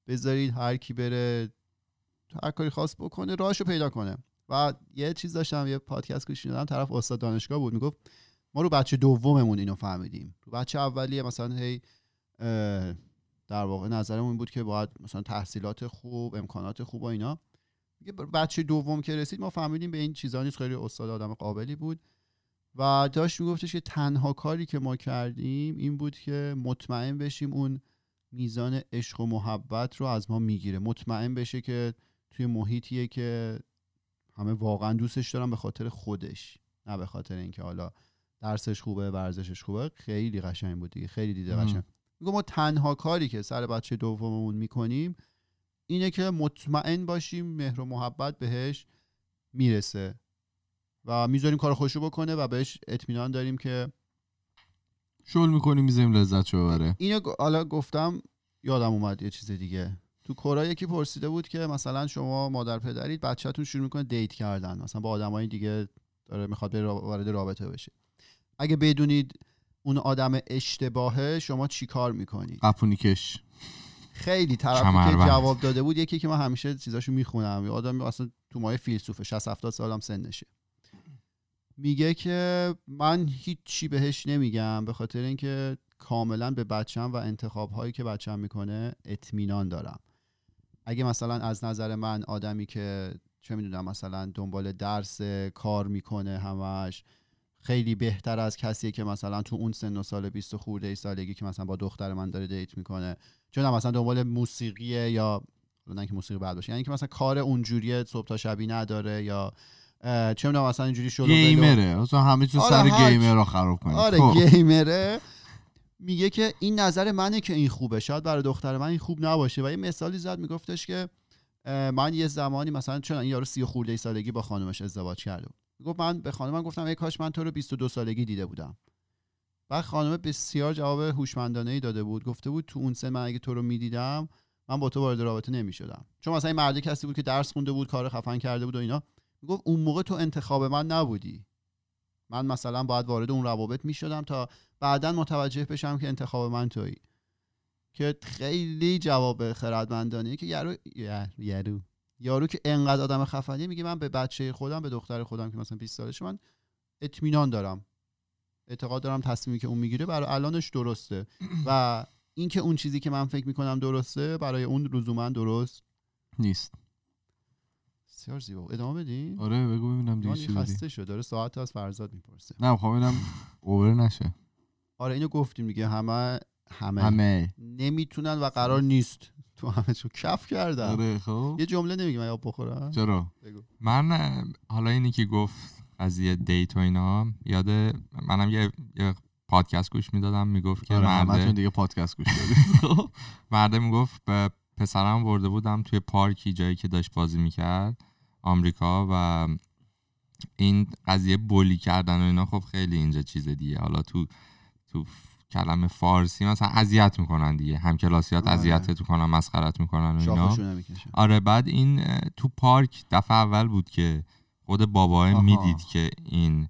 بذارید هر کی بره هر کاری خواست بکنه راهشو پیدا کنه. و یه چیز داشتم یه پادکست گوش می‌دادم طرف استاد دانشگاه بود می‌گفت ما رو بچه دوممون اینو فهمیدیم. رو بچه اولیه مثلا هی در واقع نظرمون بود که باید مثلا تحصیلات خوب امکانات خوب و اینا. ب- بچه دوم که رسید ما فهمیدیم به این چیزا نیست. خیلی استاد آدم قابلی بود. و داشت میگفتش که تنها کاری که ما کردیم این بود که مطمئن بشیم اون میزان عشق و محبت رو از ما می‌گیره. مطمئن بشه که توی محیطیه که همه واقعا دوستش دارن به خاطر خودش نه به خاطر اینکه حالا درسش خوبه ورزشش خوبه. خیلی قشنگ بود دیگه. خیلی دیده. قشنگ. میگم ما تنها کاری که سر بچه دوممون می‌کنیم اینه که مطمئن باشیم مهر و محبت بهش می‌رسه و می‌ذاریم کار خوشو بکنه و بهش اطمینان داریم که شل می‌کنی میزیم لذت ببره. اینو حالا گفتم یادم اومد یه چیز دیگه. تو کورا یکی پرسیده بود که مثلا شما مادر پدرید بچهتون شروع می‌کنه دیت کردن. مثلا با آدمای دیگه داره می‌خواد وارد رابطه بشه. اگه بدونید اون آدم اشتباهه شما چی کار می‌کنید؟ قپونی کش خیلی طرفی که. جواب داده بود یکی که من همیشه چیزاشو می‌خونم یه آدم اصلا تو مایه فیلسوفه 60 70 سالم سنشه میگه که من هیچی بهش نمیگم به خاطر اینکه کاملا به بچم و انتخاب هایی که بچم می‌کنه اطمینان دارم اگه مثلا از نظر من آدمی که چه می‌دونم مثلا دنبال درس کار می‌کنه همش خیلی بهتر از کسیه که مثلا تو اون سن و سال 20 خورده ای سالگی که مثلا با دختر من داره دیت می‌کنه. چون مثلا دنبال موسیقیه یا نه که موسیقی بد باشه یعنی که مثلا کار اونجوریه صبح تا شبی نداره یا چه می‌دونم مثلا اینجوری شلو بلو. گیمره. اصلا همه چیز آره، سر. گیمر رو خراب کنید آره خب. گیمره. میگه که این نظر منه که این خوبه. شاید برای دختر من این خوب نباشه. و یه مثالی زد میگفتش که من یه زمانی مثلا چون این یارو سی خورده ای سالگی با خانومش ازدواج کرده بود. می‌گفت من به خانومم گفتم ای کاش من تو رو 22 سالگی دیده بودم. بعد خانم بسیار جواب هوشمندانه ای داده بود. گفته بود تو اون سن من اگه تو رو می‌دیدم من با تو وارد رابطه نمی‌شدم. چون مثلا این مرده کسی بود که درس خونده بود کار خفن کرده بود و اینا. می‌گفت اون موقع تو انتخاب من نبودی. من مثلا باید وارد اون روابط می‌شدم تا بعدا متوجه بشم که انتخاب من تویی. که خیلی جواب خردمندانه که یارو یا- یارو یارو که انقدر آدم خفنیه میگه من به بچه خودم به دختر خودم که مثلا 20 سالشه من اطمینان دارم. اعتقاد دارم تصمیمی که اون می‌گیره برای الانش درسته. و اینکه اون چیزی که من فکر می‌کنم درسته برای اون لزوما درست نیست. بسیار زیبا. ادامه بدیم آره بگو ببینم دیگه چی خسته شد. داره ساعت از فرزاد می‌پرسه. نه می‌خوام ببینم اوور نشه. آره اینو گفتیم دیگه. همه همه, همه. نمی‌تونن و قرار نیست. تو همه چون کف کردم. آره خب. یه جمله نمیگی من آب بخورم. چرا؟ بگو. من حالا اینی که گفت قضیه دیت و اینا یاد منم یه, یه پادکست گوش می‌دادم می‌گفت که آره مرده دیگه پادکست گوش دادید. خب. مرده می‌گفت به پسرم برده بودم توی پارکی جایی که داشت بازی می‌کرد آمریکا و این قضیه بولی کردن و اینا خب خیلی اینجا چیز دیگه. حالا تو تو کلمه فارسی مثلا اذیت می‌کنن دیگه. هم کلاسیات آره. اذیتت می‌کنن مسخرت می‌کنن و اینا. آره بعد این تو پارک دفعه اول بود که خود باباه آها. می‌دید که این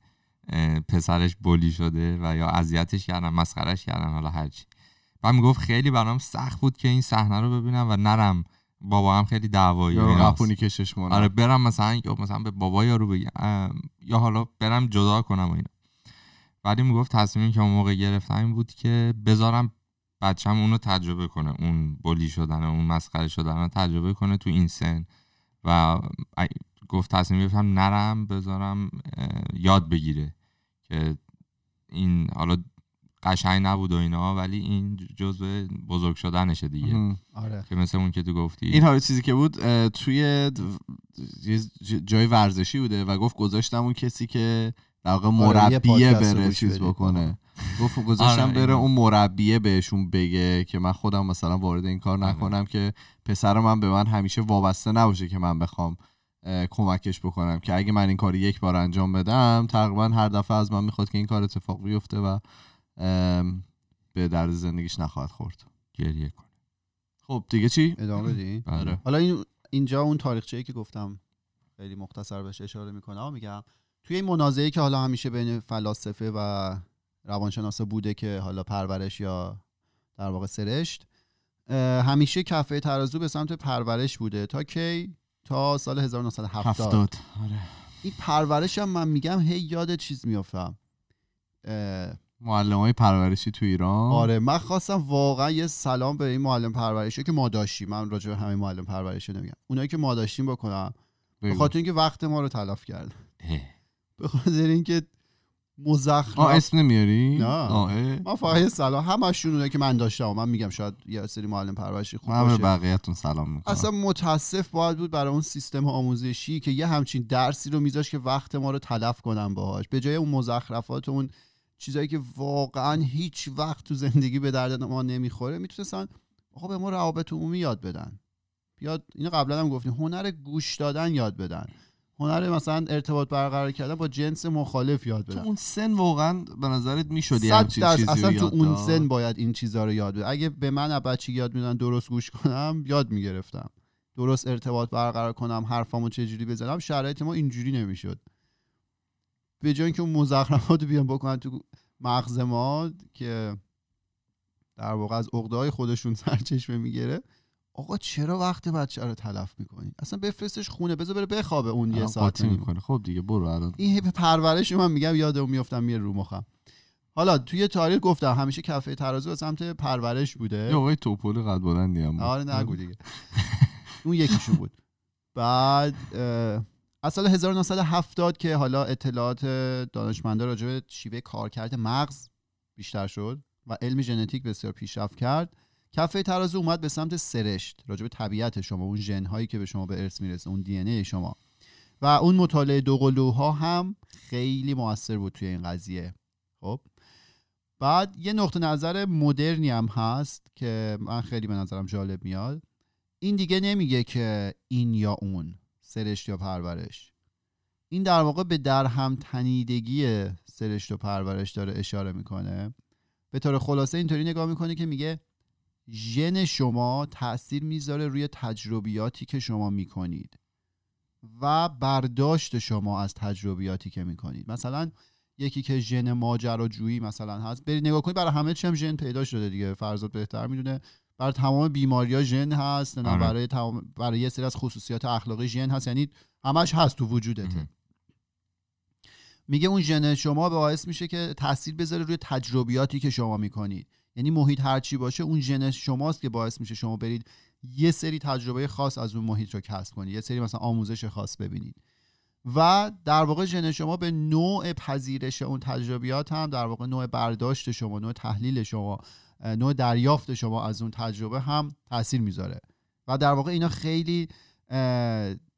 پسرش بولی شده و یا اذیتش کردن مسخرش کردن حالا هرچی بعد می‌گفت خیلی برام سخت بود که این صحنه رو ببینم و نرم. بابا هم خیلی دعوایی. قپونی کشش مونه آره برم مثلا مثلا به بابا یارو بگم یا حالا برم جدا کنم و اینا. ولی می‌گفت تصمیمی که اون موقع گرفتم این بود که بذارم بچم اونو تجربه کنه اون بولی شدن اون مسخره شدن رو تجربه کنه تو این سن. و گفت تصمیم گرفتم نرم بذارم یاد بگیره که این حالا قشنگ نبود و اینا ولی این جزء بزرگ شدنشه دیگه. آره. که مثل اون که تو گفتی. این حالا چیزی که بود توی جای ورزشی بوده و گفت گذاشتم اون کسی که در واقع مربیه بره چیز بکنه گفت گذاشتم آره، بره. اون مربیه بهشون بگه که من خودم مثلا وارد این کار نکنم که پسر من به من همیشه وابسته نباشه که من بخوام کمکش بکنم که اگه من این کار یک بار انجام بدم تقریبا هر دفعه از من می‌خواد که این کار اتفاق بیفته و به درد زندگیش نخواهد خورد گریه کن خب دیگه چی؟ ادامه بدی بله. حالا این اینجا اون تاریخچه‌ای که گفتم خیلی مختصر بهش اشاره می‌کنم میگم توی این منازعه که حالا همیشه بین فلاسفه و روانشناسا بوده که حالا پرورش یا در واقع سرشت همیشه کفه ترازو به سمت پرورش بوده. تا کی؟ تا سال 1970 هفتاد. آره. این پرورش هم من میگم هی یاد چیز میافتم. معلم های پرورشی تو ایران؟ آره من خواستم واقعا یه سلام به این معلم پرورشی که ما داشتیم. من راجع به همه معلم پرورشی نمیگم. اونایی که ما داشتیم بکنم. به. خاطر اینکه وقت ما رو تلف کرد. به خاطر اینکه مزخرف آه اسم نمیاری؟ نه. آه. من فقط سلام همشون اونایی که من داشتم و من میگم شاید یه سری معلم پرورشی خوب باشه بقیه‌تون سلام می‌کنم اصلا متاسف باید بود برای اون سیستم آموزشی که یه همچین درسی رو میذاش که وقت ما رو تلف کنن باهاش به جای اون مزخرفات و اون چیزایی که واقعا هیچ وقت تو زندگی به درد ما نمی‌خوره می‌تونستن آقا به ما روابط عمومی یاد بدن بیاد اینو قبلا هم گفتیم هنر گوش دادن یاد بدن هنر مثلا ارتباط برقرار کردن با جنس مخالف یاد تو بدن. اون سن واقعا به نظرت همچین درصد چیزی اصلا تو اون؟ سن باید این چیزها رو یاد بده اگه به من بچگی یاد میدن درست گوش کنم یاد می‌گرفتم. درست ارتباط برقرار کنم حرفامو چجوری بزنم شرایط ما اینجوری نمی‌شد. به جای اینکه اون مزخرفات بیان بکنن تو مغز ما که در واقع از عقده‌های خودشون سرچشمه می‌گیره آقا چرا وقت بچه رو تلف می‌کنی؟ اصلا بفرستش خونه بذار بره بخوابه اون یه ساعت. می‌کنه. خب دیگه برو الان. این پرورش من میگم یادم میفتم میره رو مخم. حالا توی تاریخ گفتم همیشه کفه ترازو به سمت پرورش بوده. یه آقای توپل قد بلندی هم بود. آره نگو دیگه. اون یکیشون بود. بعد از سال 1970 که حالا اطلاعات دانشمندا راجع به شیوه کارکرد مغز بیشتر شد و علم ژنتیک بسیار پیشرفت کرد. کفه ترازو اومد به سمت سرشت راجع به طبیعت شما اون ژن هایی که به شما به ارث می‌رسه اون دی ای شما. و اون مطالعه دوقلوها هم خیلی موثر بود توی این قضیه. خب؟ بعد یه نقطه نظر مدرنی هم هست که من خیلی به نظرم جالب میاد. این دیگه نمیگه که این یا اون سرشت یا پرورش. این در واقع به درهم تنیدگی سرشت و پرورش داره اشاره می‌کنه. به طور خلاصه اینطوری نگاه می‌کنه که میگه ژن شما تاثیر می‌ذاره روی تجربیاتی که شما می‌کنید و برداشت شما از تجربیاتی که می‌کنید. مثلا یکی که ژن ماجراجویی مثلا هست برید نگاه کنید برای همه چی هم ژن پیدا شده دیگه. فرزاد بهتر می‌دونه. برای تمام بیماری ها ژن هست نه آره. برای تمام برای یه سری از خصوصیات اخلاقی ژن هست. یعنی همش هست تو وجودته. مهم. میگه اون ژن شما باعث میشه که تاثیر بذاره روی تجربیاتی که شما می‌کنید. یعنی محیط هرچی باشه اون ژن شماست که باعث میشه شما برید یه سری تجربه خاص از اون محیط رو کسب کنید یه سری مثلا آموزش خاص ببینید. و در واقع ژن شما به نوع پذیرش اون تجربیات هم در واقع نوع برداشت شما نوع تحلیل شما نوع دریافت شما از اون تجربه هم تاثیر می‌ذاره. و در واقع اینا خیلی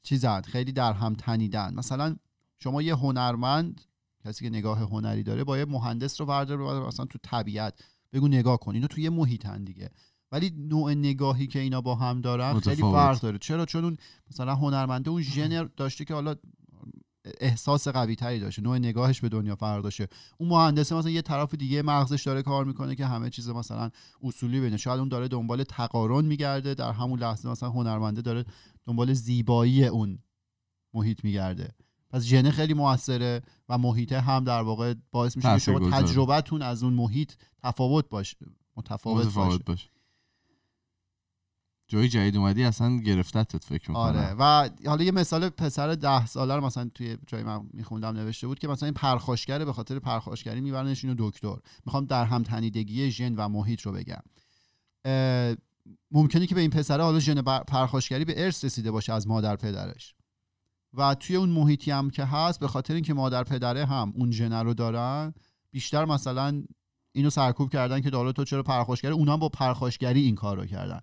چیزن خیلی در هم تنیدن مثلا شما یه هنرمند کسی که نگاه هنری داره با یه مهندس رو بردار مثلا تو طبیعت. بگو نگاه کن. اینا تو یه محیطن دیگه. ولی نوع نگاهی که اینا با هم دارن خیلی. فرق داره. چرا؟ چون اون مثلا هنرمنده اون ژن داشته که حالا احساس قوی تری داشته. نوع نگاهش به دنیا فرق داشته. اون مهندس مثلا یه طرف دیگه مغزش داره کار می‌کنه که همه چیز مثلا اصولی بینه شاید اون داره دنبال تقارن میگرده. در همون لحظه مثلا هنرمنده داره دنبال زیبایی اون محیط میگرده. پس ژن خیلی موثره و محیطه هم در واقع باعث میشه که شما. تجربتون از اون محیط تفاوت باشه متفاوت, باشه. متفاوت باشه. جای جدید اومدی اصلا گرفتتت فکر می‌کنم. آره. و حالا یه مثال پسر ده ساله رو مثلا توی جای من میخوندم نوشته بود که مثلا این پرخاشگره به خاطر پرخاشگری میبرنش اینو دکتر. می‌خوام در هم تنیدگی ژن و محیط رو بگم. ممکنه که به این پسره حالا ژن پرخاشگری به ارث رسیده باشه از مادر پدرش. و توی اون محیطی هم که هست به خاطر اینکه مادر پدره هم اون ژن رو دارن بیشتر مثلا اینو سرکوب کردن که حالا تو چرا پرخاشگری؟ اونا هم با پرخاشگری این کار رو کردن.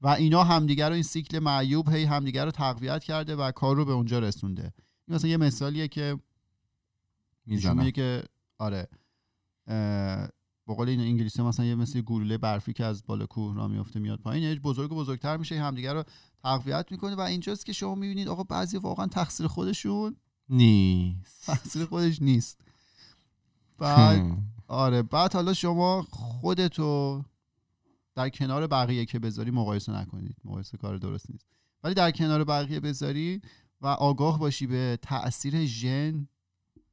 و اینا همدیگر رو این سیکل معیوب هی همدیگر رو تقویت کرده و کار رو به اونجا رسونده. این مثلا یه مثالیه که میده که آره. به قول این انگلیسی مثلا یه مثل گلوله برفی که از بالا کوه را میفته میاد پایین یه بزرگ و بزرگتر میشه همدیگر رو تقویت می‌کنه و اینجاست که شما می‌بینید آقا بعضی واقعا تقصیر خودشون نیست. تقصیر خودش نیست. بعد آره بعد حالا شما خودتو در کنار بقیه که بذاری مقایسه نکنید. مقایسه کار درست نیست. ولی در کنار بقیه بذاری و آگاه باشی به تاثیر ژن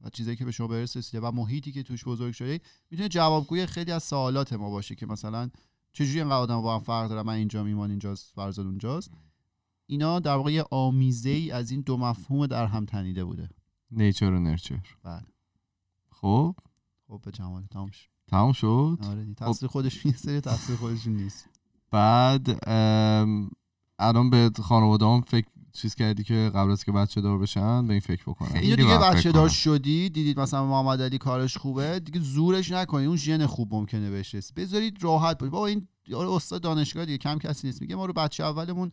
و چیزایی که به شما برس رسیده و محیطی که توش بزرگ شده می‌تونه جوابگوی خیلی از سوالات ما باشه که مثلا چجوری اینقدر آدم با هم فرق دارن من اینجا میمان اینجاست فرزاد اونجاست. اینا در واقع یه آمیزه ای از این دو مفهوم در هم تنیده بوده. نیچر و نرچر بله. خب؟ خب به جمال تمام شد. تمام شد؟ آره دی. تقصیر خودش نیست سری تقصیر خودشون نیست. بعد الان به خانواده هم فکر چیز کردی که قبل از که بچه دار بشن به این فکر بکنن. اینو دیگه بچه دار. شدی دیدید مثلا محمد علی کارش خوبه؟ دیگه زورش نکنید اون ژن خوب ممکنه بشه بذارید راحت باشه بابا این استاد دانشگاه دیگه کم کسی نیست. میگه ما رو بچه اولمون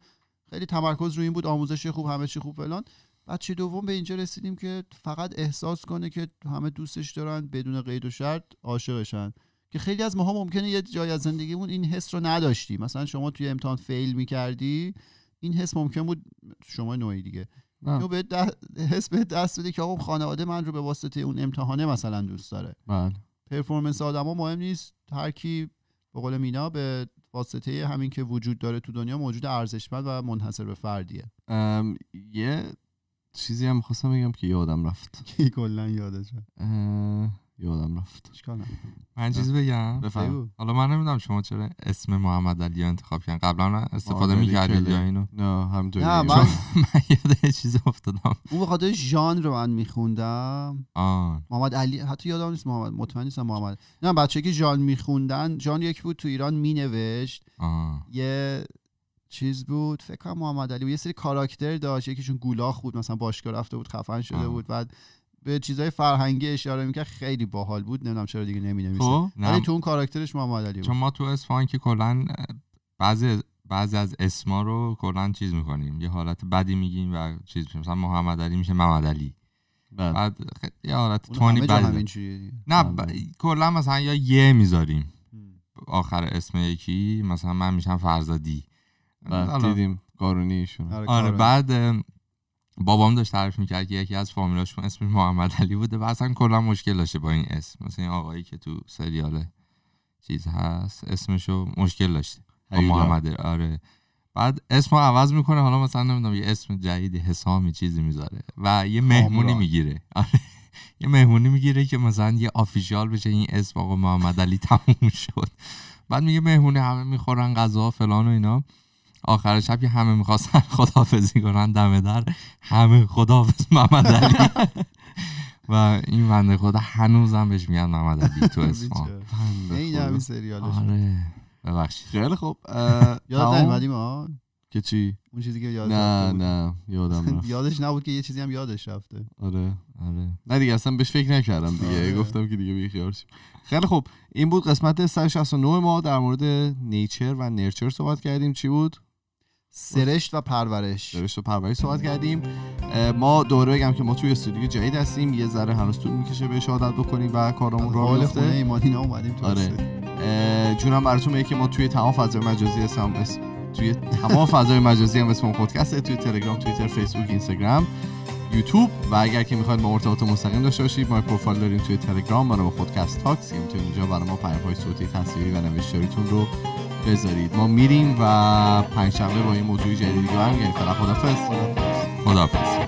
خیلی تمرکز روی این بود آموزش خوب همه چی خوب فلان. بچه دوم به اینجا رسیدیم که فقط احساس کنه که همه دوستش دارن بدون قید و شرط عاشقشن. که خیلی از ماها ممکنه یه جای از زندگیمون این حس رو نداشتی مثلا شما توی امتحان فیل می‌کردی این حس ممکن بود شما نوعی دیگه. نه. اینو به دست- حس به دست بده که آقا خانواده من رو به واسطه اون امتحانه مثلا دوست داره. بله. پرفورمنس آدما مهم نیست. هر کی به قول مینا به واسطه همین که وجود داره تو دنیا موجود ارزشمند و منحصر به فردیه. یه چیزی هم خواستم بگم که یادم رفت. کلا یادش یادم رفت. اشکال. من چیزی بگم؟ بفهم. حالا من نمی‌دونم شما چرا اسم محمد علی رو انتخاب کردن قبلا استفاده می‌کردید. یا اینو؟ نه همینطوری نه. من من یاد یه چیزی افتادم. اون به خاطر ژانر رو من میخوندم. محمد علی حتی یادم نیست محمد مطمئن نیستم محمد. نه بچه که ژان میخوندن ژان یک بود تو ایران مینوشت. یه چیز بود فکر کنم محمد علی بود. یه سری کاراکتر داشت. یکیشون گولاخ بود مثلا باشگاه رفته بود خفن شده آه. بود. بعد به چیزای فرهنگی اشاره می‌کرد خیلی باحال بود. نمی‌دونم چرا دیگه نمی نویسه خب ولی تو اون کاراکترش محمد علی چون بود ما تو اصفهان که کلا بعضی بعضی از اسما رو کلا چیز می‌کنیم. یه حالت بدی میگیم و چیز میشه مثلا محمد علی میشه محمد علی. بله. بعد یه حالت تونی بدی. نه بله. ب... کلا مثلا یا یه می‌ذاریم. آخر اسم یکی مثلا من میشم فرزادی. بعد دیدیم قارونی ایشون آره, آره. بعد بابام داشت تعریف می‌کرد که یکی از فامیلاشون اسمش محمد علی بوده و اصلا کلا مشکل داشته با این اسم. مثلا این آقایی که تو سریال چیز هست اسمشو مشکل داشته. محمد آره. بعد اسمو عوض می‌کنه حالا مثلا نمی‌دونم یه اسم جدیدی حسامی چیزی می‌ذاره و یه مهمونی. می‌گیره. آره. یه مهمونی می‌گیره که مثلا یه آفیشیال بشه این اسم آقا محمد علی تموم شد. بعد میگه مهمونی همه می‌خورن غذا فلان و اینا. آخر شب که همه می‌خواستن خداحافظی کنن دم در. همه خداحافظ محمد علی. و این بنده خدا هنوزم بهش میگن محمد علی تو بیچاره. این سریالش آره ببخشید. خیلی خوب. اه، یاد تمام؟ نیومدیم ها که چی؟ اون چیزی که یاد نه نه یادم رفت. یادش نبود که یه چیزی هم یادش رفته. آره آره. نه دیگه اصلا بهش فکر نکردم دیگه. آره. گفتم که دیگه بیخیال شیم. خیلی خوب. این بود قسمت 169 ما. در مورد نیچر و نرچر صحبت کردیم. چی بود؟ سرشت و پرورش. درشت و پرورش صحبت کردیم. ما دوره بگم که ما توی استودیو جدید هستیم. یه ذره هنوز طول می‌کشه بهش عادت بکنیم و کارمون حال بیفته. خونه ایمانی اومدیم تو آره. جونم براتون میگه که ما توی تمام فضای مجازی اسم اس... توی تمام فضای مجازی هم اسم پادکسته. توی تلگرام توییتر فیسبوک اینستاگرام یوتیوب. و اگر که می‌خواید با ارتباط مستقیم داشته باشید ما پروفایل داریم توی تلگرام. برای پادکست تاکس که می‌تونید اونجا برای ما پیام‌های صوتی تصویری و نوشتاریتون رو بذارید. ما میریم و پنجشنبه با این موضوع جدیدی رو هم یعنی خدافز خدافز خدافظ, خدافظ.